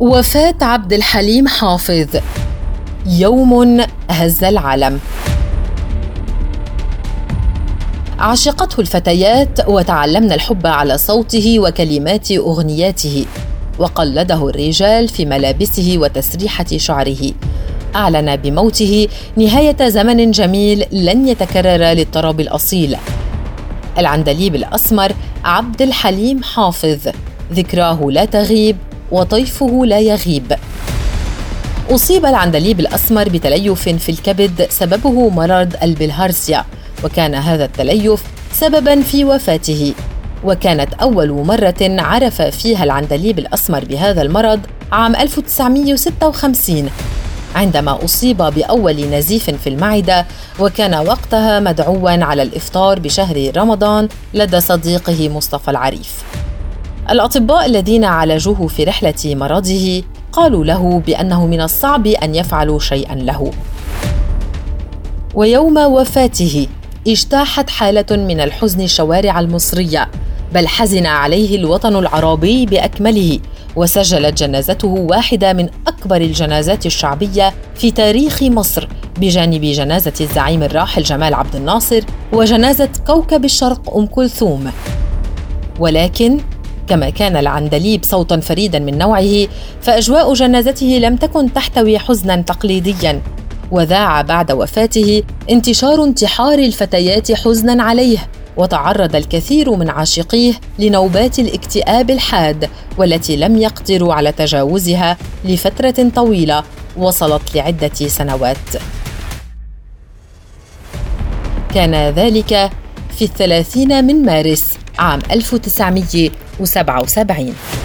وفاة عبد الحليم حافظ. يوم هز العالم عشقته الفتيات وتعلمنا الحب على صوته وكلمات أغنياته وقلده الرجال في ملابسه وتسريحة شعره. أعلن بموته نهاية زمن جميل لن يتكرر للطرب الأصيل. العندليب الأسمر عبد الحليم حافظ. ذكراه لا تغيب وطيفه لا يغيب. أصيب العندليب الأسمر بتليف في الكبد سببه مرض البلهارسيا وكان هذا التليف سببا في وفاته. وكانت أول مرة عرف فيها العندليب الأسمر بهذا المرض عام 1956 عندما أصيب بأول نزيف في المعدة وكان وقتها مدعوا على الإفطار بشهر رمضان لدى صديقه مصطفى العريف. الأطباء الذين عالجوه في رحلة مرضه قالوا له بأنه من الصعب أن يفعلوا شيئا له. ويوم وفاته اجتاحت حالة من الحزن الشوارع المصرية بل حزن عليه الوطن العربي بأكمله وسجلت جنازته واحدة من أكبر الجنازات الشعبية في تاريخ مصر بجانب جنازة الزعيم الراحل جمال عبد الناصر وجنازة كوكب الشرق أم كلثوم. ولكن كما كان العندليب صوتا فريدا من نوعه فأجواء جنازته لم تكن تحتوي حزنا تقليديا. وذاع بعد وفاته انتشار انتحار الفتيات حزنا عليه وتعرض الكثير من عاشقيه لنوبات الاكتئاب الحاد والتي لم يقدروا على تجاوزها لفترة طويلة وصلت لعدة سنوات. كان ذلك في الثلاثين من مارس عام 1977